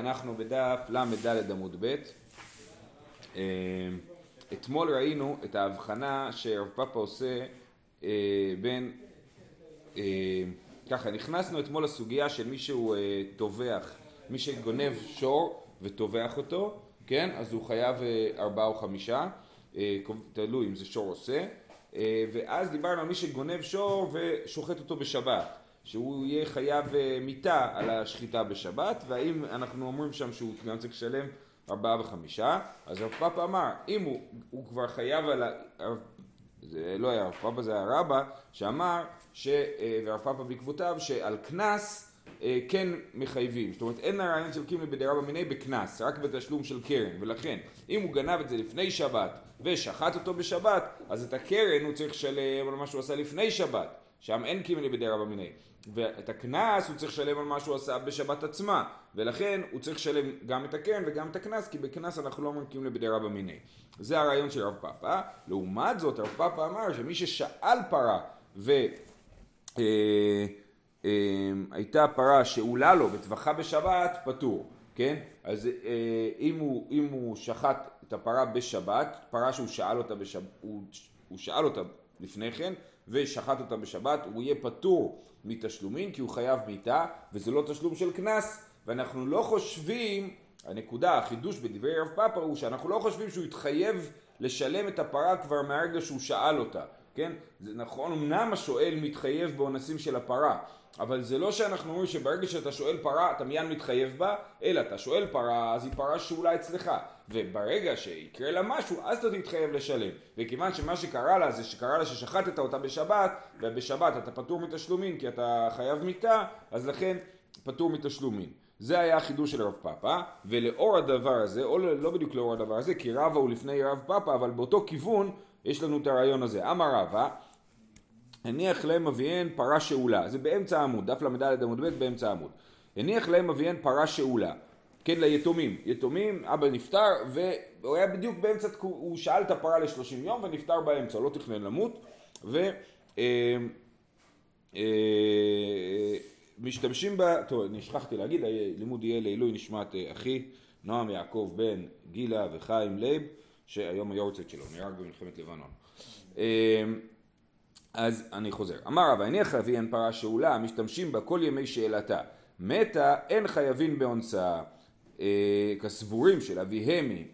אנחנו בדף ל"ד עמוד ב'. אה, אתמול ראינו את ההבחנה שרב פאפה עושה אה, בין, אה, ככה, נכנסנו אתמול לסוגיה של מי שהוא טובח, מי שגונב שור וטובח אותו, כן? אז הוא חייב ארבעה או חמישה, תלוי אם זה שור עושה, ואז דיברנו על מי שגונב שור ושוחט אותו בשבת. שהוא יהיה חייב אה, מיתה על השחיטה בשבת, והאם אנחנו אומרים שם שהוא גם צריך לשלם ארבעה וחמישה, אז רב פאפה אמר, אם הוא, הוא כבר חייב על ה... זה לא היה רב פאפה, זה היה רבא, שאמר, ש... אה, ורב פאפה בעקבותיו, שעל קנס אה, כן מחייבים. זאת אומרת, אין הרעיון של קימלי בדירבא מיני בקנס, רק בתשלום של קרן. ולכן, אם הוא גנב את זה לפני שבת ושחט אותו בשבת, אז את הקרן הוא צריך לשלם על מה שהוא עשה לפני שבת. שם אין קימלי בדירבא מיני. ואת הקנס הוא צריך לשלם על מה שהוא עשה בשבת עצמה, ולכן הוא צריך לשלם גם את הקרן וגם את הקנס, כי בקנס אנחנו לא מנקים לבדי רבא מיני. זה הרעיון של רב פאפה. לעומת זאת, רב פאפה אמר שמי ששאל פרה והייתה אה, אה, פרה שאולה לו וטבחה בשבת, פטור, כן? אז אה, אם הוא, אם הוא שחט את הפרה בשבת, פרה שהוא שאל אותה, בשב, הוא, הוא שאל אותה לפני כן, ושחט אותה בשבת, הוא יהיה פטור מתשלומים כי הוא חייב מיתה וזה לא תשלום של קנס. ואנחנו לא חושבים, הנקודה, החידוש בדברי רב פאפה הוא שאנחנו לא חושבים שהוא יתחייב לשלם את הפרה כבר מהרגע שהוא שאל אותה, כן? זה נכון, אמנם השואל מתחייב באונסים של הפרה אבל זה לא שאנחנו אומרים שברגע שאתה שואל פרה אתה מיד מתחייב בה, אלא אתה שואל פרה אז היא פרה שאולה אצלך. וברגע שיקרה לה משהו אז אתה תתחייב לשלם. וכיוון שמה שקרה לה זה שקרה לה ששחטת אותה בשבת ובשבת אתה פטור מתשלומים כי אתה חייב מיתה אז לכן פטור מתשלומים זה היה החידוש של רב פאפה ולאור הדבר הזה או לא, לא בדיוק לאור הדבר הזה כי רבא הוא לפני רב פאפה אבל באותו כיוון יש לנו את הרעיון הזה. אמר רבא הניח להם אביהן פרה שאולה, זה באמצע העמוד, דף ל"ד עמוד ב' באמצע העמוד. הניח להם אביהן פרה שאולה, כן ליתומים, יתומים, אבא נפטר והוא היה בדיוק באמצע, הוא שאל את הפרה לשלושים יום ונפטר באמצע, לא תכנן למות. ו... אה, אה, משתמשים בה, טוב, אני שכחתי להגיד, הלימוד יהיה לעילוי נשמת אחי נועם יעקב בן גילה וחיים לייב, שהיום היארצייט שלו, נהרג במלחמת לבנון. אז אני חוזר. אמר רב, הניח אביהן פרה שאולה, משתמשים בה כל ימי שאלתה. מתה, אין חייבים באונסה. אה, כסבורים של אביהם היא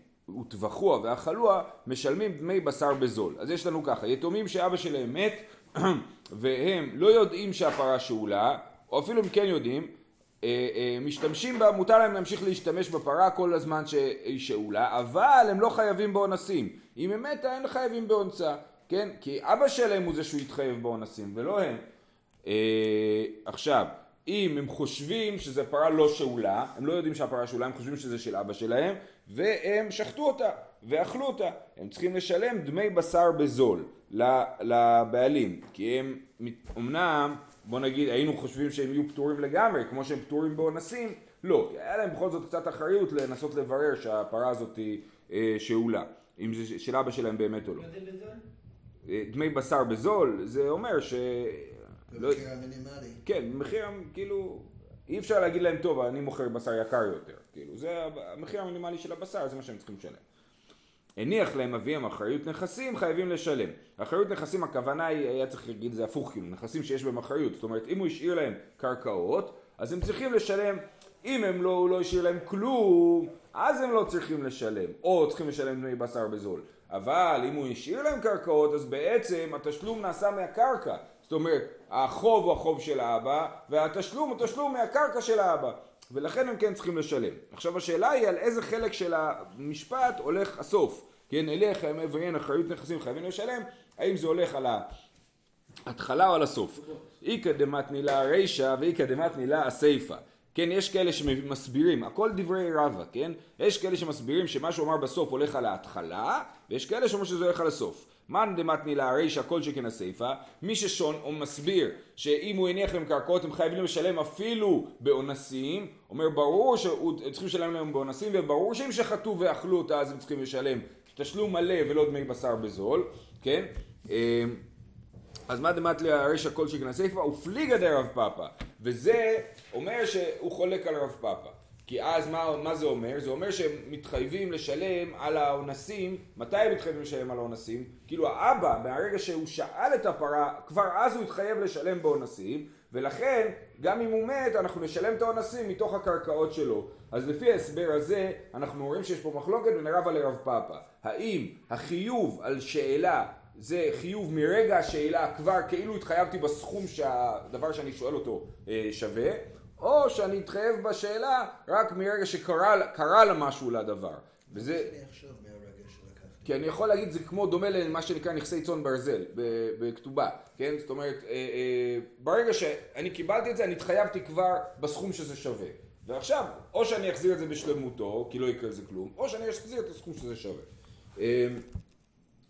וטבחוה ואכלוה, משלמים דמי בשר בזול. אז יש לנו ככה, יתומים שאבא שלהם מת, והם לא יודעים שהפרה שאולה, או אפילו אם כן יודעים, משתמשים בה, מותר להם להמשיך להשתמש בפרה כל הזמן שהיא שאולה, אבל הם לא חייבים באונסים. אם הם מתה, אין חייבים באונסה. כן? כי אבא שלהם הוא זה שהוא התחייב באונסים ולא הם. אה, עכשיו, אם הם חושבים שזה פרה לא שאולה, הם לא יודעים שהפרה שאולה, הם חושבים שזה של אבא שלהם, והם שחטו אותה ואכלו אותה. הם צריכים לשלם דמי בשר בזול לבעלים, כי הם אמנם, בוא נגיד, היינו חושבים שהם יהיו פטורים לגמרי, כמו שהם פטורים באונסים, לא, היה להם בכל זאת קצת אחריות לנסות לברר שהפרה הזאת היא אה, שאולה, אם זה של אבא שלהם באמת או לא. דמי בשר בזול, זה אומר ש... במחיר לא... המינימלי. כן, במחיר, כאילו, אי אפשר להגיד להם, טוב, אני מוכר בשר יקר יותר. כאילו, זה המחיר המינימלי של הבשר, זה מה שהם צריכים לשלם. הניח להם אביהם אחריות נכסים, חייבים לשלם. אחריות נכסים, הכוונה היא, היה צריך להגיד זה הפוך, כאילו, נכסים שיש בהם אחריות. זאת אומרת, אם הוא השאיר להם קרקעות, אז הם צריכים לשלם, אם הם לא, הוא לא השאיר להם כלום, אז הם לא צריכים לשלם. או צריכים לשלם דמי בשר בזול. אבל אם הוא השאיר להם קרקעות אז בעצם התשלום נעשה מהקרקע זאת אומרת החוב הוא החוב של האבא והתשלום הוא תשלום מהקרקע של האבא ולכן הם כן צריכים לשלם. עכשיו השאלה היא על איזה חלק של המשפט הולך הסוף כן אליך ואין אחריות נכסים חייבים לשלם. האם זה הולך על ההתחלה או על הסוף? איכא דמתנילה רישא ואיכא דמתנילה הסיפא. כן, יש כאלה שמסבירים, הכל דברי רבא, כן? יש כאלה שמסבירים שמה שהוא אמר בסוף הולך על ההתחלה, ויש כאלה שאומרים שזה הולך על הסוף. מאן דמתני לה רישא? כל שכן הסיפא, מי ששון או מסביר שאם הוא הניח להם קרקעות הם חייבים לשלם אפילו באונסים, אומר ברור שצריכים לשלם להם באונסים וברור שאם שחטאו ואכלו אותה אז הם צריכים לשלם תשלום מלא ולא דמי בשר בזול, כן? אה, אז מה דמת להרישא כל שכן הסיפא ופליגא דרב פאפא וזה אומר שהוא חולק על רב פאפא כי אז מה, מה זה אומר? זה אומר שהם מתחייבים לשלם על האונסים, מתי הם מתחייבים לשלם על האונסים? כאילו האבא, מהרגע שהוא שאל את הפרה, כבר אז הוא התחייב לשלם באונסים, ולכן גם אם הוא מת אנחנו נשלם את האונסים מתוך הקרקעות שלו. אז לפי ההסבר הזה אנחנו רואים שיש פה מחלוקת בין רבא לרב פאפא. האם החיוב על שאלה זה חיוב מרגע השאלה כבר כאילו התחייבתי בסכום שהדבר שאני שואל אותו אה, שווה, או שאני אתחייב בשאלה רק מרגע שקרה לה משהו לדבר. וזה... כי אני יכול להגיד זה כמו דומה למה שנקרא נכסי צאן ברזל בכתובה, כן? זאת אומרת, אה, אה, ברגע שאני קיבלתי את זה אני התחייבתי כבר בסכום שזה שווה. ועכשיו, או שאני אחזיר את זה בשלמותו, כי לא יקרה לזה כלום, או שאני אחזיר את הסכום שזה שווה. אה,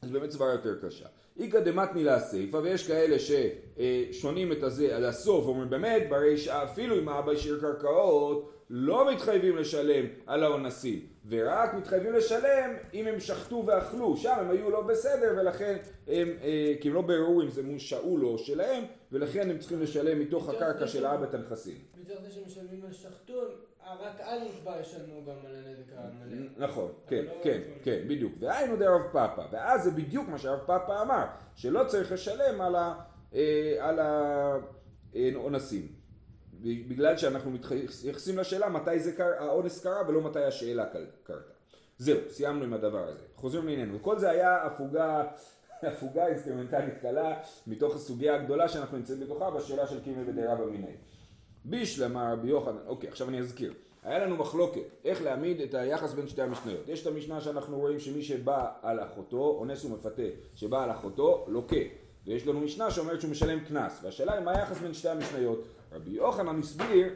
אז באמת סברה יותר קשה. איכא דמתני לסיפא, ויש כאלה ששונים את הזה עד הסוף, אומרים באמת, ברי שאפילו אם האבא השאיר קרקעות, לא מתחייבים לשלם על האונסים, ורק מתחייבים לשלם אם הם שחטו ואכלו, שם הם היו לא בסדר ולכן הם, אה, כי הם לא ביררו אם זה מול שאול או שלהם, ולכן הם צריכים לשלם מתוך הקרקע של האבא את הנכסים. מתוך זה שמשלמים על שחטו, רק אל נקבע ישלמו גם על הנזק המלא. נכון, כן, לא כן, כן, בדיוק. והיינו דרב פאפא, ואז זה בדיוק מה שהרב פאפא אמר, שלא צריך לשלם על האונסים. בגלל שאנחנו מתייחסים לשאלה מתי זה קר, האונס קרה ולא מתי השאלה קרתה. זהו, סיימנו עם הדבר הזה. חוזרים לענייננו. וכל זה היה הפוגה, הפוגה אינסטרומנטלית קלה מתוך הסוגיה הגדולה שאנחנו נמצאים בתוכה בשאלה של קים ליה בדרבה מיניה. בשלמא רבי יוחנן, אוקיי, עכשיו אני אזכיר. היה לנו מחלוקת איך להעמיד את היחס בין שתי המשניות. יש את המשנה שאנחנו רואים שמי שבא על אחותו, אונס ומפתה, שבא על אחותו, לוקה. ויש לנו משנה שאומרת שהוא משלם קנס. והשאלה היא מה היחס בין שתי המשניות. רבי יוחנן הסביר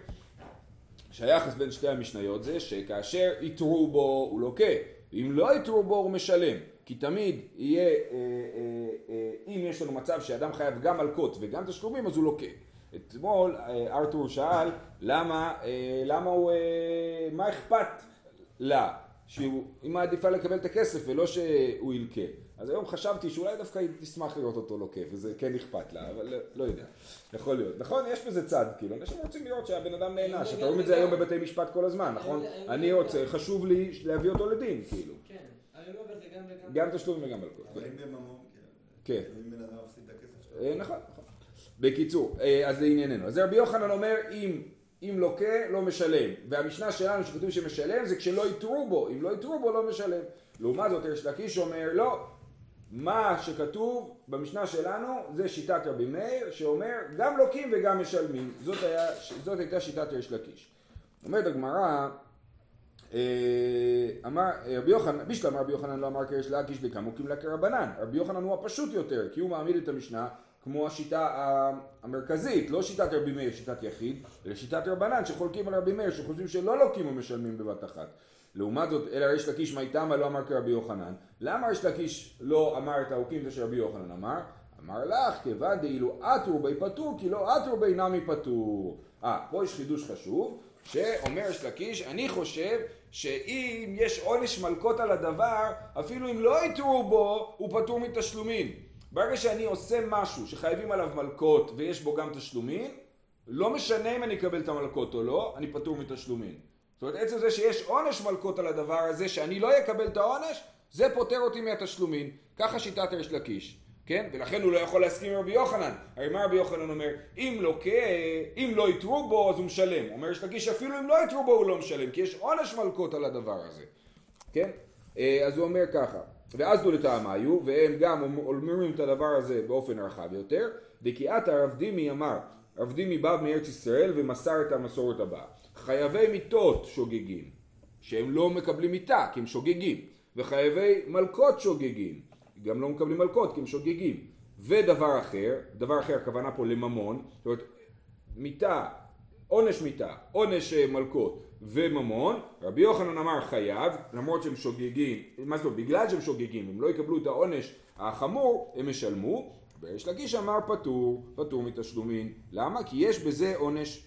שהיחס בין שתי המשניות זה שכאשר יתרו בו הוא לוקה, אם לא יתרו בו הוא משלם. כי תמיד יהיה, אה, אה, אה, אם יש לנו מצב שאדם חייב גם מלקות וגם תשלומים אז הוא לוקה. אתמול אה, ארתור שאל למה, אה, למה הוא, אה, מה אכפת לה, שהיא מעדיפה לקבל את הכסף ולא שהוא ילקה. אז היום חשבתי שאולי דווקא היא תשמח לראות אותו לוקה, וזה כן אכפת לה, אבל לא, לא יודע, יכול להיות. נכון, יש בזה צד, כאילו, אנשים רוצים לראות שהבן אדם נענש, אתם רואים את זה היום בבתי משפט כל הזמן, נכון? אני רוצה, חשוב לי להביא אותו לדין, כאילו. כן, אבל זה גם וגם... גם תשלום וגם מלכות. אבל אם בממון, כן. אם בן אדם מפסיד את הכסף שלו. אה, נכון, נכון. בקיצור, אה, אז לענייננו. אז רבי יוחנן אומר, אם אם לוקה לא משלם, והמשנה שלנו שכתוב שמשלם זה כשלא יתרו בו, אם לא יתרו בו לא משלם. לעומת זאת יש לקיש אומר לא, מה שכתוב במשנה שלנו זה שיטת רבי מאיר שאומר גם לוקים וגם משלמים, זאת, היה, זאת הייתה שיטת ריש לקיש. אומרת הגמרא אה, אמר רבי יוחנן, בשלם רבי יוחנן לא אמר כריש לקיש דקמוקים לה כרבנן, רבי יוחנן הוא הפשוט יותר כי הוא מעמיד את המשנה כמו השיטה המרכזית, לא שיטת רבי מאיר, שיטת יחיד, אלא שיטת רבנן שחולקים על רבי מאיר, שחושבים שלא לוקים ומשלמים בבת אחת. לעומת זאת, אלא ריש לקיש מי תמה לא אמר כרבי יוחנן. למה ריש לקיש לא אמר את ההוקים זה שרבי יוחנן אמר? אמר לך, כיוון דאילו אטור בי פטור, כי לא אטור בי נמי פטור. אה, פה יש חידוש חשוב, שאומר ריש לקיש, אני חושב שאם יש עונש מלקות על הדבר, אפילו אם לא יתרו בו, הוא פטור מתשלומים. ברגע שאני עושה משהו שחייבים עליו מלקות ויש בו גם תשלומים, לא משנה אם אני אקבל את המלקות או לא, אני פטור מתשלומים. זאת אומרת, עצם זה שיש עונש מלקות על הדבר הזה, שאני לא אקבל את העונש, זה פוטר אותי מהתשלומים. ככה שיטת ריש לקיש. כן? ולכן הוא לא יכול להסכים עם רבי יוחנן. הרי מה רבי יוחנן אומר? אם לא, אם לא יתרו בו אז הוא משלם. אומר ריש לקיש אפילו אם לא יתרו בו הוא לא משלם, כי יש עונש מלקות על הדבר הזה. כן? אה, אז הוא אומר ככה, ואז דו לטעמיו, והם גם אומרים את הדבר הזה באופן רחב יותר, דקיאת הרב דימי אמר, רב דימי בא מארץ ישראל ומסר את המסורת הבאה. חייבי מיתות שוגגים, שהם לא מקבלים מיתה כי הם שוגגים, וחייבי מלכות שוגגים, גם לא מקבלים מלכות כי הם שוגגים. ודבר אחר, דבר אחר הכוונה פה לממון, זאת אומרת מיתה, עונש מיתה, עונש אה, מלכות וממון, רבי יוחנן אמר חייב, למרות שהם שוגגים, מה זאת אומרת, בגלל שהם שוגגים, הם לא יקבלו את העונש החמור, הם ישלמו, ויש לקיש אמר פטור, פטור מתשלומין, למה? כי יש בזה עונש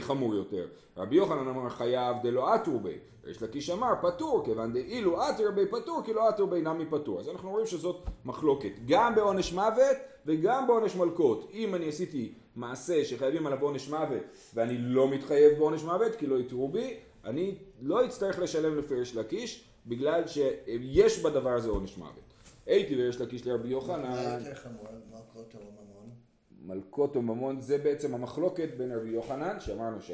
חמור יותר. רבי יוחנן אמר חייב דלא אטור בי, יש לקיש אמר פטור, כיוון דאילו אטר בי פטור, כי לא אטור בי נמי פטור. אז אנחנו רואים שזאת מחלוקת, גם בעונש מוות וגם בעונש מלקות. אם אני עשיתי מעשה שחייבים עליו עונש מוות ואני לא מתחייב בעונש מוות כי לא יתרו בי, אני לא אצטרך לשלם לפי ריש לקיש בגלל שיש בדבר הזה עונש מוות. הייתי בריש לקיש לרבי יוחנן, יותר חמור, מלכות או ממון? מלכות או ממון זה בעצם המחלוקת בין רבי יוחנן שאמרנו ש...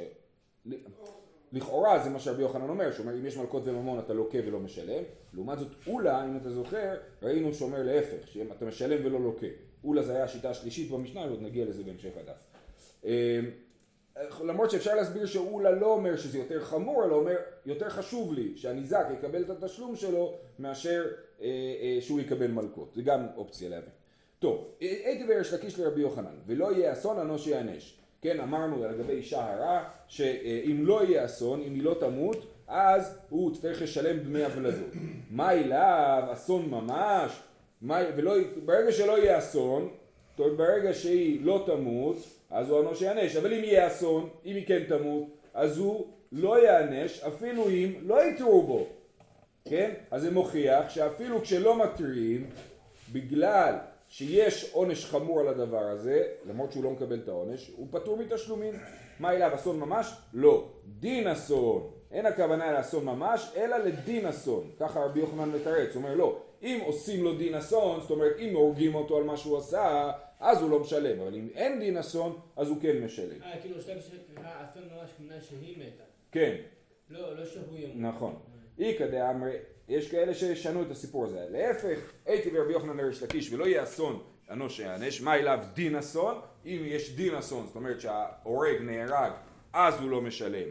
לכאורה זה מה שרבי יוחנן אומר, שאומר אם יש מלכות וממון אתה לוקה ולא משלם, לעומת זאת אולה, אם אתה זוכר, ראינו שאומר להפך, שאתה משלם ולא לוקה. אולה זה היה השיטה השלישית במשנה, ועוד נגיע לזה בהמשך הדף. אה, למרות שאפשר להסביר שאולה לא אומר שזה יותר חמור, אלא אומר יותר חשוב לי שהניזק יקבל את התשלום שלו מאשר אה, אה, שהוא יקבל מלכות, זה גם אופציה להבין. טוב, הייתי בריש לקיש לרבי יוחנן, ולא יהיה אסון אנוש יענש. כן, אמרנו לגבי אישה הרה, שאם לא יהיה אסון, אם היא לא תמות, אז הוא צריך לשלם דמי הוולדות. מה אליו, אסון ממש, מה, ולא, ברגע שלא יהיה אסון, אומרת, ברגע שהיא לא תמות, אז הוא אנוש יענש, אבל אם יהיה אסון, אם היא כן תמות, אז הוא לא יענש אפילו אם לא יתרו בו, כן? אז זה מוכיח שאפילו כשלא מתריעים, בגלל שיש עונש חמור על הדבר הזה, למרות שהוא לא מקבל את העונש, הוא פטור מתשלומים. מה אליו, אסון ממש? לא. דין אסון. אין הכוונה לאסון ממש, אלא לדין אסון. ככה רבי יוחנן מתרץ, הוא אומר לא, אם עושים לו דין אסון, זאת אומרת אם הורגים אותו על מה שהוא עשה, אז הוא לא משלם, אבל אם אין דין אסון, אז הוא כן משלם. אה, כאילו אסון ממש כמובן שהיא מתה. כן, לא, לא שהוא ימות. נכון. איכא דאמרי, יש כאלה ששנו את הסיפור הזה. להפך, הייתי ברבי יוחנן לריש לקיש ולא יהיה אסון אנוש יענש, מה אליו דין אסון? אם יש דין אסון, זאת אומרת שההורג נהרג, אז הוא לא משלם.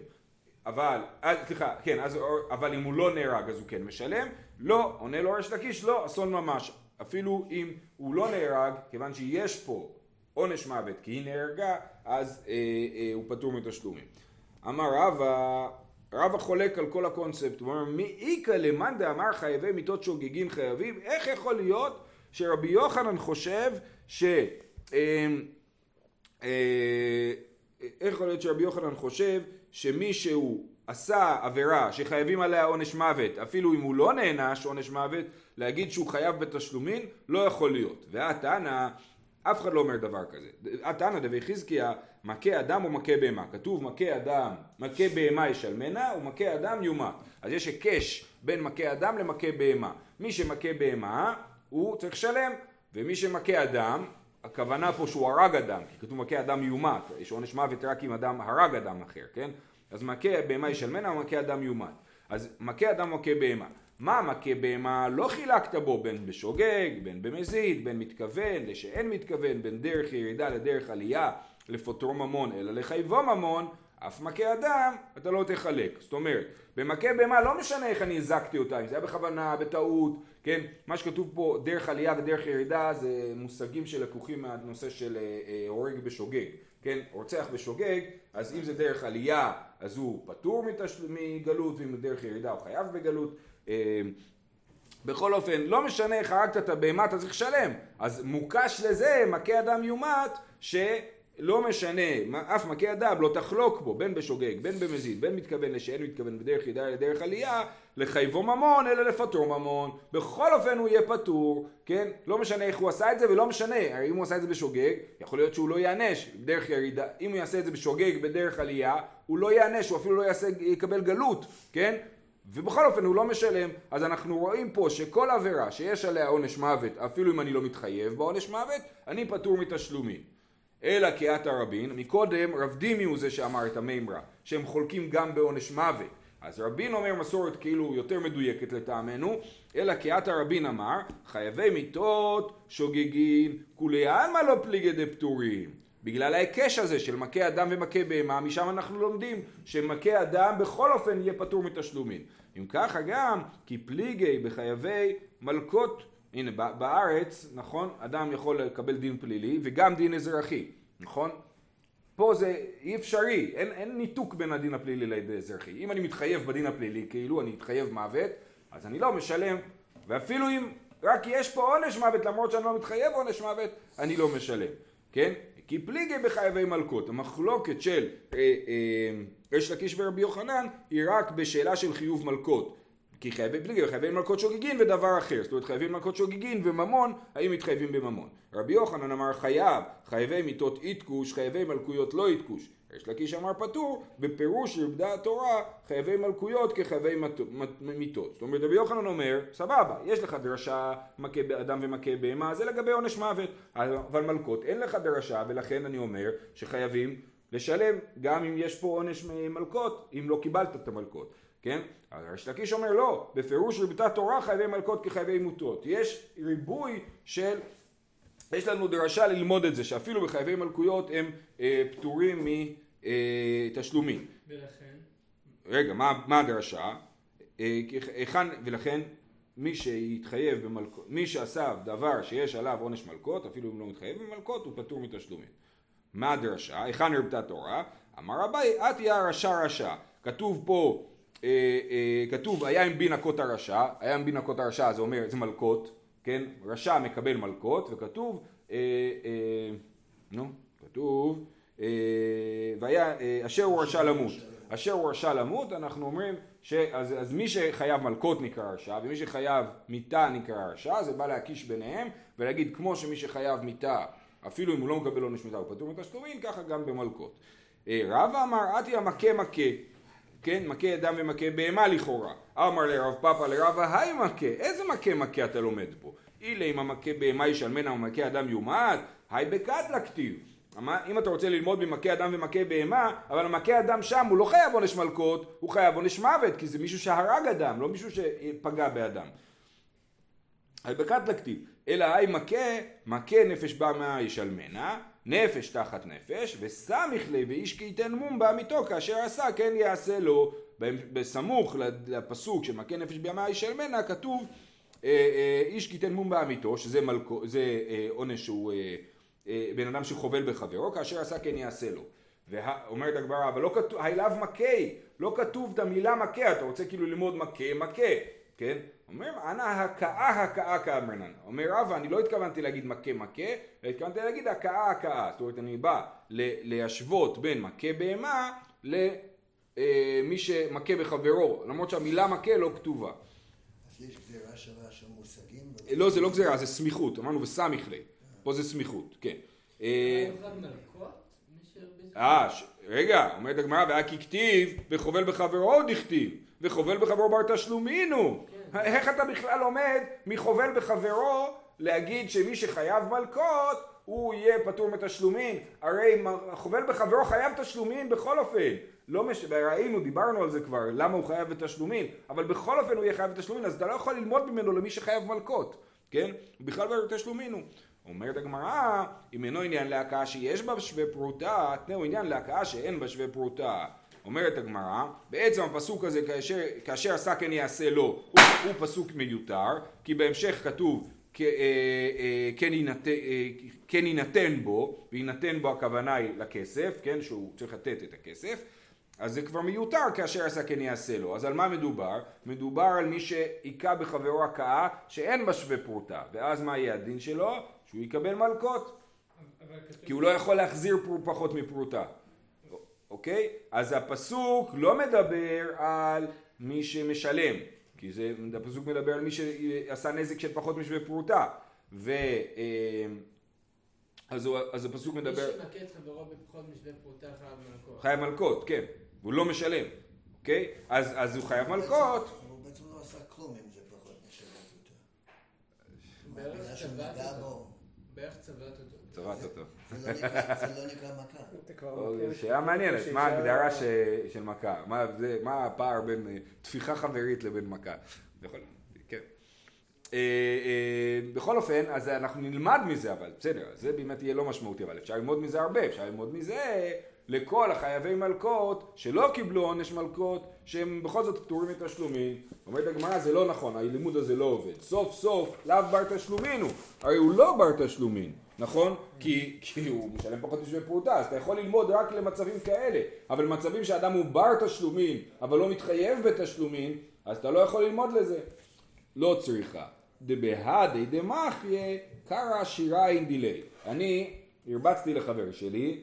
אבל, סליחה, כן, אז, אבל אם הוא לא נהרג אז הוא כן משלם. לא, עונה לו ריש לקיש, לא, אסון ממש. אפילו אם הוא לא נהרג, כיוון שיש פה עונש מוות כי היא נהרגה, אז אה, אה, הוא פטור מתשלומים. אמר רבא, רבא חולק על כל הקונספט, הוא אומר, מי איכא למאן דאמר חייבי מיתות שוגגין חייבים, איך יכול להיות שרבי יוחנן חושב ש... אה, אה, איך יכול להיות שרבי יוחנן חושב שמישהו עשה עבירה שחייבים עליה עונש מוות, אפילו אם הוא לא נענש עונש מוות, להגיד שהוא חייב בתשלומין, לא יכול להיות. והתנא, אף אחד לא אומר דבר כזה. התנא דבי חזקיה, מכה אדם או מכה בהמה. כתוב מכה אדם, מכה בהמה ישלמנה ומכה אדם יומת. אז יש היקש בין מכה אדם למכה בהמה. מי שמכה בהמה, הוא צריך לשלם, ומי שמכה אדם, הכוונה פה שהוא הרג אדם, כי כתוב מכה אדם יומת, יש עונש מוות רק אם אדם הרג אדם אחר, כן? אז מכה בהמה ישלמנה ומכה אדם יומת. אז מכה אדם מכה בהמה. מה מכה בהמה לא חילקת בו בין בשוגג, בין במזיד, בין מתכוון לשאין מתכוון, בין דרך ירידה לדרך עלייה, לפוטרו ממון אלא לחייבו ממון, אף מכה אדם אתה לא תחלק. זאת אומרת, במכה בהמה לא משנה איך אני הזקתי אותה, אם זה היה בכוונה, בטעות, כן? מה שכתוב פה דרך עלייה ודרך ירידה זה מושגים שלקוחים מהנושא של אה, אה, הורג בשוגג, כן? רוצח בשוגג, אז אם זה דרך עלייה אז הוא פטור. מגלות, ואם זה דרך ירידה הוא חייב בגלות. אה, בכל אופן, לא משנה איך הרגת את הבהמה, אתה צריך לשלם. אז מוקש לזה, מכה אדם יומת, שלא משנה, אף מכה אדם לא תחלוק בו, בין בשוגג, בין במזיד, בין מתכוון לשאין מתכוון בדרך ידע לדרך עלייה, לחייבו ממון, אלא לפטור ממון. בכל אופן הוא יהיה פטור, כן? לא משנה איך הוא עשה את זה, ולא משנה, הרי אם הוא עשה את זה בשוגג, יכול להיות שהוא לא ייענש בדרך ירידה. אם הוא יעשה את זה בשוגג בדרך עלייה, הוא לא ייענש, הוא אפילו לא יעשה, יקבל גלות, כן? ובכל אופן הוא לא משלם, אז אנחנו רואים פה שכל עבירה שיש עליה עונש מוות, אפילו אם אני לא מתחייב בעונש מוות, אני פטור מתשלומים. אלא קהת הרבין, מקודם רב דימי הוא זה שאמר את המימרה, שהם חולקים גם בעונש מוות. אז רבין אומר מסורת כאילו יותר מדויקת לטעמנו, אלא קהת הרבין אמר, חייבי מיתות שוגגין, כולי עלמא לא פליגי דפטורים. בגלל ההיקש הזה של מכה אדם ומכה בהמה, משם אנחנו לומדים שמכה אדם בכל אופן יהיה פטור מתשלומים. אם ככה גם, כי פליגי בחייבי מלכות, הנה בארץ, נכון, אדם יכול לקבל דין פלילי וגם דין אזרחי, נכון? פה זה אי אפשרי, אין, אין ניתוק בין הדין הפלילי לדין האזרחי. אם אני מתחייב בדין הפלילי, כאילו אני מתחייב מוות, אז אני לא משלם, ואפילו אם רק יש פה עונש מוות, למרות שאני לא מתחייב עונש מוות, אני לא משלם, כן? כי פליגי בחייבי מלכות, המחלוקת של אה, אה, ריש לקיש ורבי יוחנן היא רק בשאלה של חיוב מלכות. כי חייבי פליגי חייבים מלכות שוגגין ודבר אחר, זאת אומרת חייבים מלכות שוגגין וממון, האם מתחייבים בממון. רבי יוחנן אמר חייב, חייבי מיתות איתקוש, חייבי מלכויות לא איתקוש. יש לקיש אמר פטור, בפירוש רבדה התורה חייבי מלכויות כחייבי מיתות. זאת אומרת רבי יוחנן אומר, סבבה, יש לך דרשה מכה באדם ומכה בהמה, זה לגבי עונש מוות, אבל מלכות אין לך דרשה ולכן אני אומר שחייבים לשלם גם אם יש פה עונש מלכות, אם לא קיבלת את המלכות, כן? אבל ריש לקיש אומר לא, בפירוש רבתה תורה חייבי מלכות כחייבי מוטות. יש ריבוי של יש לנו דרשה ללמוד את זה, שאפילו בחייבי מלכויות הם אה, פטורים מתשלומים. ולכן, רגע, מה, מה הדרשה? אה, היכן, ולכן מי שהתחייב במלכות, מי שעשה דבר שיש עליו עונש מלכות, אפילו אם לא מתחייב במלכות, הוא פטור מתשלומים. מה הדרשה? היכן הרבתה תורה? אמר אביי, את יהיה הרשע רשע. כתוב פה, אה, אה, כתוב, היה עם בי נקות הרשע, היה עם בי נקות הרשע, זה אומר, זה מלכות, כן? רשע מקבל מלכות, וכתוב, אה, אה, נו, כתוב, אה, והיה, אה, אשר הוא רשע למות. אשר הוא רשע למות, אנחנו אומרים, ש, אז, מי שחייב מלכות נקרא רשע, ומי שחייב מיתה נקרא רשע, זה בא להקיש ביניהם, ולהגיד כמו שמי שחייב מיתה, אפילו אם הוא לא מקבל עונש מיתה הוא פטור מתשלומים, ככה גם במלכות. אה, רבא אמר, אתי המכה מכה, כן, מכה אדם ומכה בהמה לכאורה. אמר לרב פאפא לרבא, היי מכה, איזה מכה מכה אתה לומד פה? אילה אם המכה בהמה ישלמנה ומכה אדם יומת, היי בקטלה כתיב. אם אתה רוצה ללמוד ממכה אדם ומכה בהמה, אבל המכה אדם שם הוא לא חייב עונש מלכות, הוא חייב עונש מוות, כי זה מישהו שהרג אדם, לא מישהו שפגע באדם. על בקטלה כתיב, אלא היי מכה, מכה נפש בהמה ישלמנה, נפש תחת נפש, וסמיך ליה ואיש כי ייתן מום בעמיתו כאשר עשה כן יעשה לו. בסמוך לפסוק של מכה נפש בהמה ישלמנה כתוב אה, אה, איש כי ייתן מום בעמיתו, שזה מלכו, זה אה, עונש שהוא בן אדם שחובל בחברו, כאשר עשה כן יעשה לו. ואומרת הגמרא, אבל לא כתוב, love מכה, לא כתוב את המילה מכה, אתה רוצה כאילו ללמוד מכה, מכה, כן? אומר, אנא הכאה הכאה כאמרנן. אומר רבא, אני לא התכוונתי להגיד מכה מכה, אלא התכוונתי להגיד הכאה הכאה. זאת אומרת, אני בא ל- להשוות בין מכה בהמה למי שמכה בחברו, למרות שהמילה מכה לא כתובה. אז יש גזירה שווה של מושגים? לא, זה לא גזירה, זה סמיכות. אמרנו וסמיך לי. פה זה סמיכות, כן. אה, ש... רגע, אומרת הגמרא, והיה כי כתיב, וחובל בחברו עוד הכתיב, וחובל בחברו בר תשלומין הוא. איך אתה בכלל לומד מחובל בחברו להגיד שמי שחייב מלקות, הוא יהיה פטור מתשלומין? הרי חובל בחברו חייב תשלומין בכל אופן. לא מש... ראינו, דיברנו על זה כבר, למה הוא חייב בתשלומין, אבל בכל אופן הוא יהיה חייב בתשלומין, אז אתה לא יכול ללמוד ממנו למי שחייב מלקות, כן? בכלל לא בתשלומין הוא. אומרת הגמרא, אם אינו עניין להכאה שיש בה שווה פרוטה, תנאו עניין להכאה שאין בה שווה פרוטה. אומרת הגמרא, בעצם הפסוק הזה, כאשר, כאשר עשה כן יעשה לו, הוא, הוא פסוק מיותר, כי בהמשך כתוב, אה, אה, כן יינתן, אה, כן יינתן בו, ויינתן בו הכוונה היא לכסף, כן, שהוא צריך לתת את הכסף, אז זה כבר מיותר כאשר עשה כן יעשה לו. אז על מה מדובר? מדובר על מי שהיכה בחברו הכאה שאין בה שווה פרוטה. ואז מה יהיה הדין שלו? שהוא יקבל מלקות. כי הוא לא יכול להחזיר פר- פחות מפרוטה. אוקיי? אז הפסוק לא מדבר על מי שמשלם. כי זה, הפסוק מדבר על מי שעשה נזק של פחות משווה פרוטה. ו... אה, אז, הוא, אז הפסוק מי מדבר... שמכה את חברו בפחות משווה פרוטה חייב מלכות. חייב מלקות, כן. והוא לא משלם. אוקיי? אז, אז הוא חייב מלקות. הוא בעצם לא עשה כלום אם זה פחות משווה פרוטה. בערך נגע אותו. צבט אותו. זה לא נקרא- זה לא מכה. שאלה מעניינת, מה ההגדרה של מכה? מה זה- מה הפער בין אה, טפיחה חברית לבין מכה? בכל- כן. אה, אה, בכל אופן, אז אנחנו נלמד מזה, אבל בסדר, זה באמת יהיה לא משמעותי, אבל אפשר ללמוד מזה הרבה, אפשר ללמוד מזה לכל החייבי מלכות שלא קיבלו עונש מלכות, שהם בכל זאת פטורים מתשלומים. אומרת הגמרא, זה לא נכון, הלימוד הזה לא עובד. סוף סוף, לאו בר תשלומין הוא, הרי הוא לא בר תשלומין. נכון? כי, כי הוא משלם פחות משווה פרוטה, אז אתה יכול ללמוד רק למצבים כאלה, אבל מצבים שאדם הוא בר תשלומין, אבל לא מתחייב בתשלומין, אז אתה לא יכול ללמוד לזה. לא צריכה. דבהדי דמחיה קרא שיראין דילי. אני הרבצתי לחבר שלי,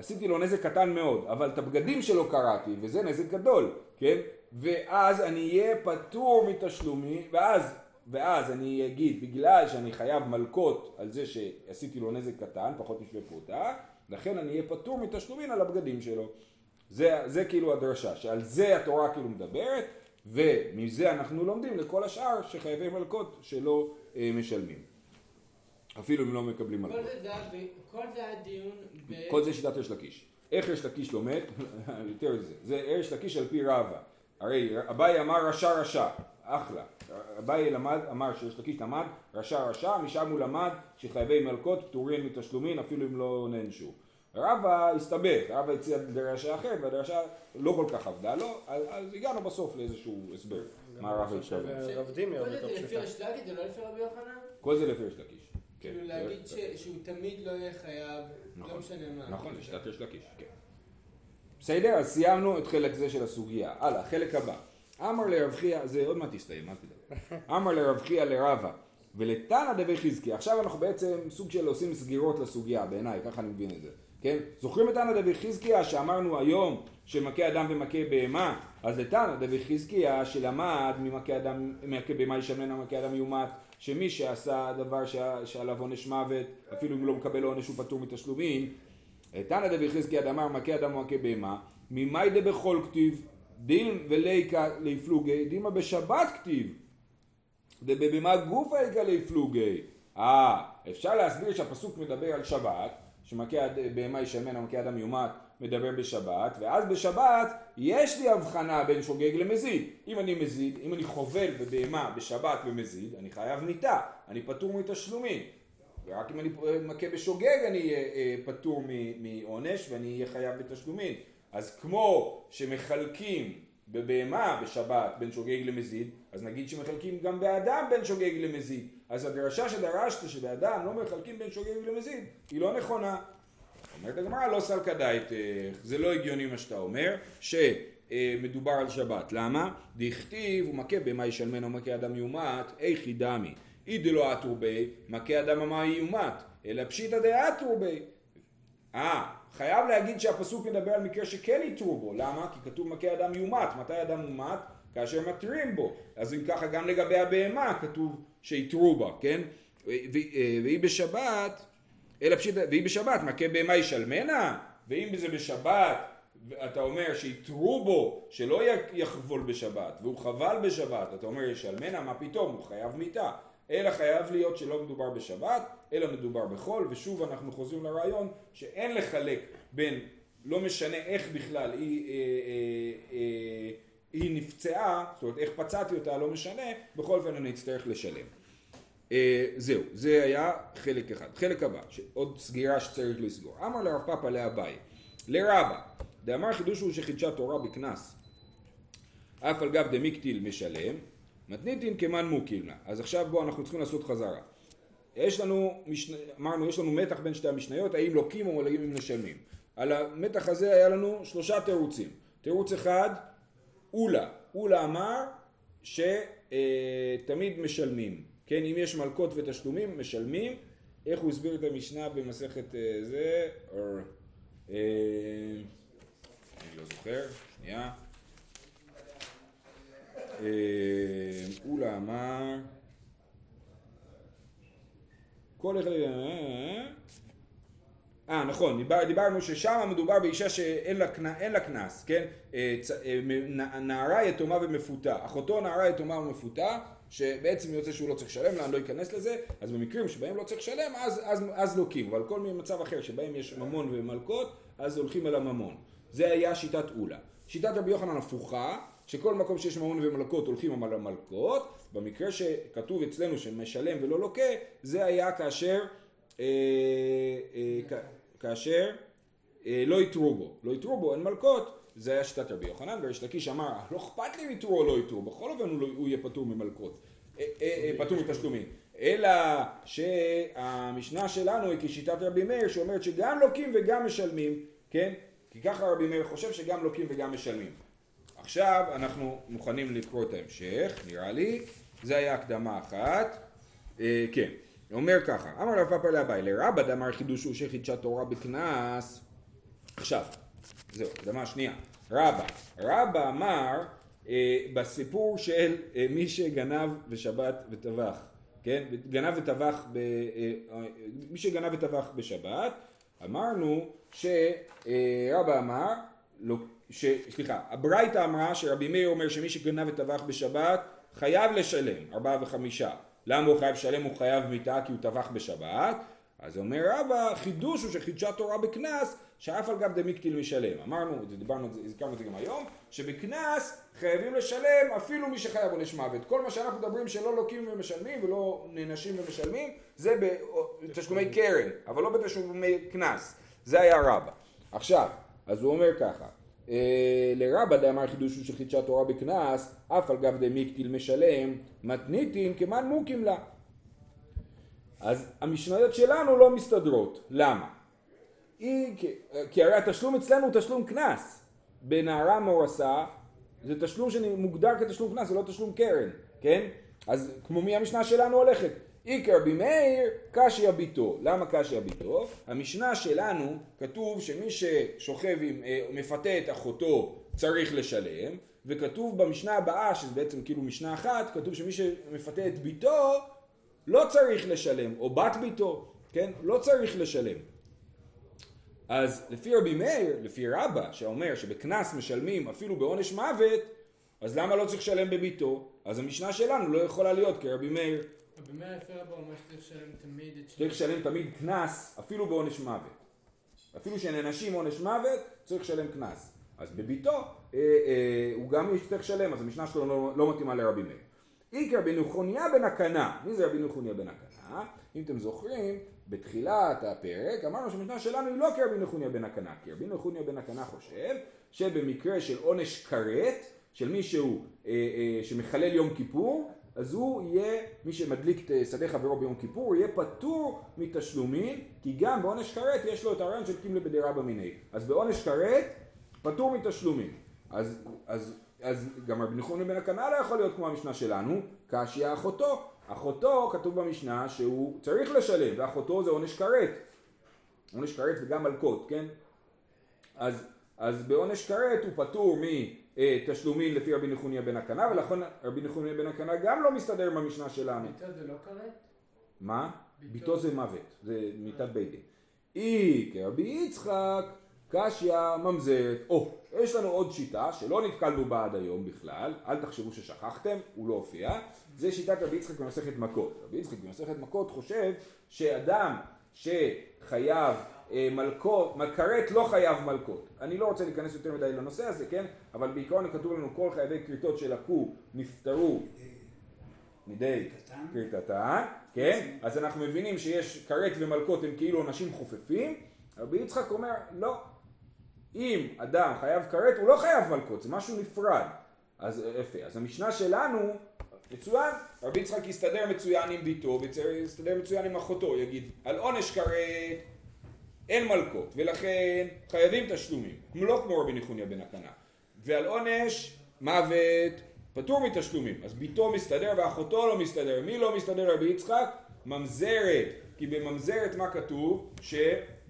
עשיתי לו נזק קטן מאוד, אבל את הבגדים שלו קראתי, וזה נזק גדול, כן? ואז אני אהיה פטור מתשלומי, ואז, ואז אני אגיד, בגלל שאני חייב מלקות על זה שעשיתי לו נזק קטן, פחות משווה פרוטה, לכן אני אהיה פטור מתשלומין על הבגדים שלו. זה, זה כאילו הדרשה, שעל זה התורה כאילו מדברת, ומזה אנחנו לומדים לכל השאר שחייבי מלקות שלא אה, משלמים. אפילו אם לא מקבלים כל מלקות. זה זה היה ב- כל זה היה דיון ב... כל זה שיטת ריש לקיש. איך ריש לקיש לומד? יותר מזה. זה ריש לקיש על פי רבא. הרי אביי אמר רשע רשע, אחלה. אביי למד, אמר שריש לקיש למד רשע רשע, משם הוא למד שחייבי מלקות פטורים מתשלומין אפילו אם לא נענשו. רבא הסתבך, רבא הציע דרשה אחרת והדרשה לא כל כך עבדה לו, אז, אז הגענו בסוף לאיזשהו הסבר מה רבא דימי כל זה לפי פשוטה. ריש לקיש, זה לא לפי רבי יוחנן? כל זה לפי ריש לקיש. כן. כאילו להגיד ש- שהוא תמיד לא יהיה חייב, נכון. לא משנה מה. נכון, זה שיטת ריש לקיש, כן. בסדר, אז סיימנו את חלק זה של הסוגיה. הלאה, חלק הבא. אמר לרב חייא, זה עוד מעט יסתיים, אל תדאג. אמר לרב חייא לרבה, ולתנא דבי חזקי. עכשיו אנחנו בעצם סוג של עושים סגירות לסוגיה, בעיניי, ככה אני מבין את זה. כן? זוכרים את תנא דבי חזקיה שאמרנו היום שמכה אדם ומכה בהמה? אז לתנא דבי חזקיה שלמד ממכה אדם, מכה בהמה ישמנה מכה אדם יומת, שמי שעשה דבר שה- שעליו עונש מוות, אפילו אם לא מקבל עונש הוא פטור מתשלומים, תנא דבי חזקיה דאמר מכה אדם ומכה בהמה, ממאי דבכל כתיב, דין וליקה ליפלוגי, דימה בשבת כתיב, דבבמה גופה איכא ליפלוגי. אה, אפשר להסביר שהפסוק מדבר על שבת, שמכה בהמה ישמן ומכה אדם יומת מדבר בשבת, ואז בשבת יש לי הבחנה בין שוגג למזיד. אם אני מזיד, אם אני חובל בבהמה בשבת ומזיד, אני חייב מיתה, אני פטור מתשלומים. ורק אם אני מכה בשוגג אני אהיה אה, פטור מעונש ואני אהיה חייב בתשלומים. אז כמו שמחלקים בבהמה בשבת בין שוגג למזיד, אז נגיד שמחלקים גם באדם בין שוגג למזיד. אז הדרשה שדרשת שבאדם לא מחלקים בין שוגג למזיד, היא לא נכונה. אומרת הגמרא לא סלקא דייתך, זה לא הגיוני מה שאתה אומר, שמדובר על שבת. למה? דכתיב ומכה בהמה ישלמנו ומכה אדם יומת, איכי דמי. אי דלא אטור בי, מכה אדם המה יומת, אלא פשיטא דאטור בי. אה, חייב להגיד שהפסוק מדבר על מקרה שכן יתרו בו, למה? כי כתוב מכה אדם יומת, מתי אדם מומת? כאשר מתרים בו, אז אם ככה גם לגבי הבהמה כתוב שיתרו בה, כן? ו- והיא בשבת, אלא פשיטא, והיא בשבת, מכה בהמה ישלמנה? ואם זה בשבת, אתה אומר שיתרו בו, שלא יחבול בשבת, והוא חבל בשבת, אתה אומר ישלמנה, מה פתאום, הוא חייב מיתה. אלא חייב להיות שלא מדובר בשבת, אלא מדובר בחול, ושוב אנחנו חוזרים לרעיון שאין לחלק בין, לא משנה איך בכלל היא, אה, אה, אה, היא נפצעה, זאת אומרת איך פצעתי אותה, לא משנה, בכל אופן אני אצטרך לשלם. אה, זהו, זה היה חלק אחד. חלק הבא, עוד סגירה שצריך לסגור. אמר לרב פאפא לאביי, לרבה, דאמר חידוש הוא שחידשה תורה בקנס, אף על גב דמיקטיל משלם, מתניתין כמן מוקילנה. אז עכשיו בואו אנחנו צריכים לעשות חזרה. יש לנו, אמרנו, יש לנו מתח בין שתי המשניות, האם לוקים או האם משלמים. על המתח הזה היה לנו שלושה תירוצים. תירוץ אחד, אולה. אולה אמר שתמיד משלמים. כן, אם יש מלקות ותשלומים, משלמים. איך הוא הסביר את המשנה במסכת אה, זה? או, אה, אני לא זוכר, שנייה. אה, אולה אמר כל אחד... אה, אה, נכון, דיבר, דיברנו ששם מדובר באישה שאין לה, קנס, כן? אה, אה, נערה יתומה ומפותה. אחותו נערה יתומה ומפותה, שבעצם יוצא שהוא לא צריך לשלם אני לא אכנס לזה, אז במקרים שבהם לא צריך לשלם, אז, אז, אז לוקים, אבל כל מיני מצב אחר שבהם יש ממון ומלקות, אז הולכים על הממון. זה היה שיטת אולה. שיטת רבי יוחנן הפוכה, שכל מקום שיש ממון ומלקות הולכים על המלקות, במקרה שכתוב אצלנו שמשלם ולא לוקה, זה היה כאשר, אה, אה, כאשר אה, לא יתרו בו, לא יתרו בו, אין מלקות, זה היה שיטת רבי יוחנן, וריש לקיש אמר, לא אכפת לי אם יתרו או לא יתרו, בכל אופן הוא, לא, יהיה פטור ממלקות, אה, אה, אה, פטור מתשלומים, אלא שהמשנה שלנו היא כשיטת רבי מאיר שאומרת שגם לוקים וגם משלמים, כן? כי ככה רבי מאיר חושב שגם לוקים וגם משלמים. עכשיו אנחנו מוכנים לקרוא את ההמשך, נראה לי, זה היה הקדמה אחת, אה, כן, אומר ככה, אמר רב פאפא לאביי, לרבא דאמר חידוש הוא שחידשה תורה בקנס, עכשיו, זהו, הקדמה שנייה, רבא, רבא אמר אה, בסיפור של אה, מי שגנב בשבת וטבח, כן? גנב וטבח, ב, אה, אה, מי שגנב וטבח בשבת, אמרנו שרבא אמר, לא, ש, סליחה, הברייתא אמרה שרבי מאיר אומר שמי שגנב וטבח בשבת חייב לשלם, ארבעה וחמישה. למה הוא חייב לשלם? הוא חייב מיתה כי הוא טבח בשבת. אז אומר רבא, חידוש הוא שחידשה תורה בקנס, שאף על גב דמיקטיל משלם. אמרנו, דיברנו על זה, הזכרנו את זה גם היום, שבקנס חייבים לשלם אפילו מי שחייב עונש מוות. כל מה שאנחנו מדברים שלא לוקים ומשלמים ולא נענשים ומשלמים, זה בתשלומי קרן, אבל לא בתשלומי קנס. זה היה רבא. עכשיו, אז הוא אומר ככה, אה, לרבא דאמר חידוש הוא שחידשה תורה בקנס, אף על גב דמיקטיל משלם, מתניתין כמן מוקים לה. אז המשניות שלנו לא מסתדרות. למה? היא, כי, כי הרי התשלום אצלנו הוא תשלום קנס. בנערה מורסה זה תשלום שמוגדר כתשלום קנס, זה לא תשלום קרן, כן? אז כמו מי המשנה שלנו הולכת? איקר במאיר קשיא ביתו. למה קשיא ביתו? המשנה שלנו כתוב שמי ששוכב עם, אה, מפתה את אחותו צריך לשלם, וכתוב במשנה הבאה, שזה בעצם כאילו משנה אחת, כתוב שמי שמפתה את ביתו לא צריך לשלם, או בת ביתו, כן? לא צריך לשלם. אז לפי רבי מאיר, לפי רבא, שאומר שבקנס משלמים אפילו בעונש מוות, אז למה לא צריך לשלם בביתו? אז המשנה שלנו לא יכולה להיות כרבי מאיר. רבי מאיר לפי רבא אומר שצריך לשלם תמיד את צריך לשלם תמיד קנס אפילו בעונש מוות. אפילו שנענשים עונש מוות, צריך לשלם קנס. אז בביתו אה, אה, הוא גם יצטרך לשלם, אז המשנה שלו לא, לא מתאימה לרבי מאיר. איקר רבי נחוניה בן הקנה. מי זה רבי נחוניה בן הקנה? אם אתם זוכרים, בתחילת הפרק אמרנו שהמשנה שלנו היא לא כרבי נחוניה בן הקנה, כי רבי נחוניה בן הקנה חושב שבמקרה של עונש כרת, של מישהו אה, אה, שמחלל יום כיפור, אז הוא יהיה, מי שמדליק את שדה חברו ביום כיפור, יהיה פטור מתשלומים, כי גם בעונש כרת יש לו את הרעיון של קימלה בדירה מיני. אז בעונש כרת פטור מתשלומים. אז, אז, אז גם רבי נחוניה בן הקנה לא יכול להיות כמו המשנה שלנו, קשיא אחותו. אחותו כתוב במשנה שהוא צריך לשלם, ואחותו זה עונש כרת. עונש כרת וגם מלקות, כן? אז, אז בעונש כרת הוא פטור מתשלומים לפי רבי נחוניה בן הקנה, ולכן רבי נחוניה בן הקנה גם לא מסתדר עם המשנה שלנו. ביתו זה לא כרת? מה? ביתו ביתו זה מוות, זה מיתת בית דין. אי כרבי יצחק, קשיא ממזרת. או, יש לנו עוד שיטה שלא נתקלנו בה עד היום בכלל, אל תחשבו ששכחתם, הוא לא הופיע, זה שיטת רבי יצחק במסכת מכות. רבי יצחק במסכת מכות חושב שאדם שחייב אה, מלקות, כרת לא חייב מלקות. אני לא רוצה להיכנס יותר מדי לנושא הזה, כן? אבל בעיקרון כתוב לנו כל חייבי כריתות שלקו נפטרו מידי כריתתן, כן? אז אנחנו מבינים שיש כרת ומלקות הם כאילו אנשים חופפים. רבי יצחק אומר, לא. אם אדם חייב כרת, הוא לא חייב מלקות, זה משהו נפרד. אז יפה. אז המשנה שלנו, מצוין, רבי יצחק יסתדר מצוין עם ביתו, ויסתדר מצוין עם אחותו, יגיד, על עונש כרת אין מלקות, ולכן חייבים תשלומים, לא כמו רבי נחוניה בן הקנה. ועל עונש מוות פטור מתשלומים, אז ביתו מסתדר ואחותו לא מסתדר. מי לא מסתדר רבי יצחק? ממזרת, כי בממזרת מה כתוב?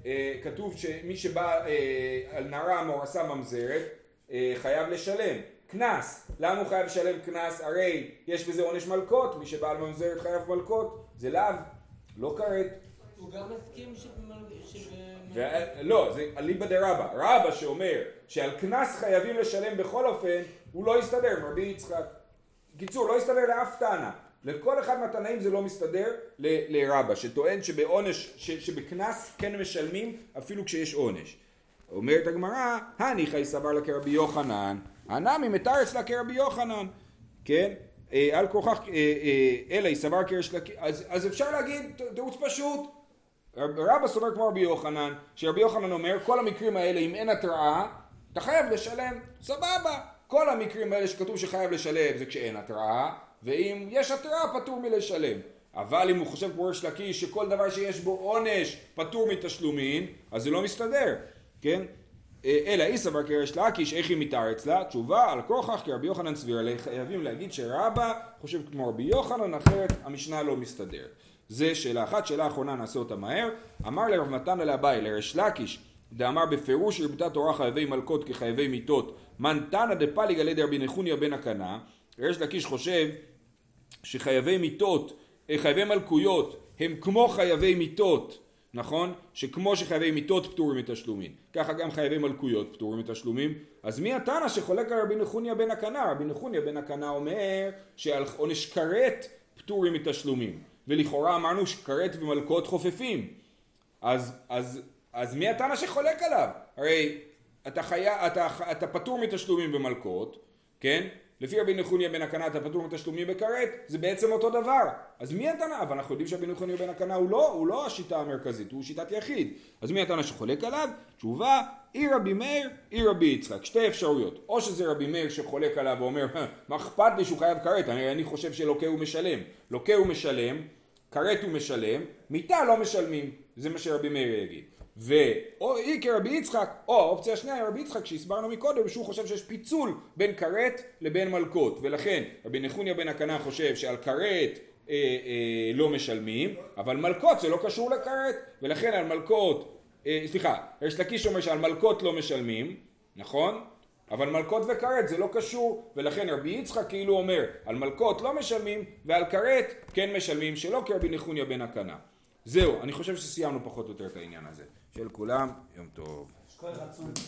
שכתוב שמי שבא אה, על נערה מורסה ממזרת אה, חייב לשלם. קנס, למה הוא חייב לשלם קנס? הרי יש בזה עונש מלקות, מי שבא על ממזרת חייב מלקות, זה לאו, לא כרת. הוא גם מסכים שבמל- שב... ו- לא, זה אליבא דרבא. רבא שאומר שעל קנס חייבים לשלם בכל אופן, הוא לא יסתדר רבי יצחק. בקיצור, לא יסתדר לאף טענה. לכל אחד מהתנאים זה לא מסתדר ל- לרבא, שטוען שבעונש, ש- שבקנס כן משלמים אפילו כשיש עונש. אומרת הגמרא, הניחא סבר לה כרבי יוחנן, הנמי מתרץ לה כרבי יוחנן, כן? אה, על כוכך, אה, אה, אלא יסבר כרש לה, אז, אז אפשר להגיד תירוץ פשוט, רבא סובר כמו רבי יוחנן, שרבי יוחנן אומר כל המקרים האלה אם אין התראה, אתה חייב לשלם, סבבה. כל המקרים האלה שכתוב שחייב לשלם זה כשאין התראה, ואם יש התראה פטור מלשלם. אבל אם הוא חושב כמו ריש לקיש שכל דבר שיש בו עונש פטור מתשלומין, אז זה לא מסתדר, כן? אה, אלא אי סבר כריש לקיש, איך היא מתארץ לה? תשובה על כוכך כרבי יוחנן סביר עליה. חייבים להגיד שרבא חושב כמו רבי יוחנן, אחרת המשנה לא מסתדר. זה שאלה אחת, שאלה אחרונה נעשה אותה מהר. אמר לרב מתן אל אביי, לריש לקיש, דאמר בפירוש הרבתה תורה חייבי מלכות כחייבי מיתות מנתנא דפליג על ידי רבי נחוניה בן הקנה ריש לקיש חושב שחייבי מיתות, אה, חייבי מלכויות הם כמו חייבי מיתות נכון? שכמו שחייבי מיתות פטורים מתשלומים, ככה גם חייבי מלכויות פטורים מתשלומים, אז מי התנא שחולק על רבי נחוניה בן הקנה? רבי נחוניה בן הקנה אומר שעל עונש כרת פטורים מתשלומים, ולכאורה אמרנו שכרת ומלכות חופפים, אז, אז, אז מי התנא שחולק עליו? הרי אתה, חיה, אתה, אתה פטור מתשלומים במלכות, כן? לפי רבי נחוניה בן הקנה אתה פטור מתשלומים בכרת, זה בעצם אותו דבר. אז מי התנא? אבל אנחנו יודעים שרבי נחוניה בן הקנה הוא לא, הוא לא השיטה המרכזית, הוא שיטת יחיד. אז מי התנא שחולק עליו? תשובה, אי רבי מאיר, אי רבי יצחק. שתי אפשרויות. או שזה רבי מאיר שחולק עליו ואומר, מה אכפת לי שהוא חייב כרת? אני, אני חושב שלוקה הוא משלם. לוקה הוא משלם, כרת הוא משלם, מיתה לא משלמים. זה מה שרבי מאיר יגיד. ואו אי כרבי יצחק, או האופציה השנייה רבי יצחק שהסברנו מקודם שהוא חושב שיש פיצול בין כרת לבין מלכות ולכן רבי נחוניה בן הקנה חושב שעל כרת אה, אה, לא משלמים אבל מלכות זה לא קשור לכרת ולכן על מלכות, אה, סליחה, יש לקיש אומר שעל מלכות לא משלמים, נכון? אבל מלכות וכרת זה לא קשור ולכן רבי יצחק כאילו אומר על מלכות לא משלמים ועל כרת כן משלמים שלא כרבי נחוניה בן הקנה זהו, אני חושב שסיימנו פחות או יותר את העניין הזה. של כולם, יום טוב.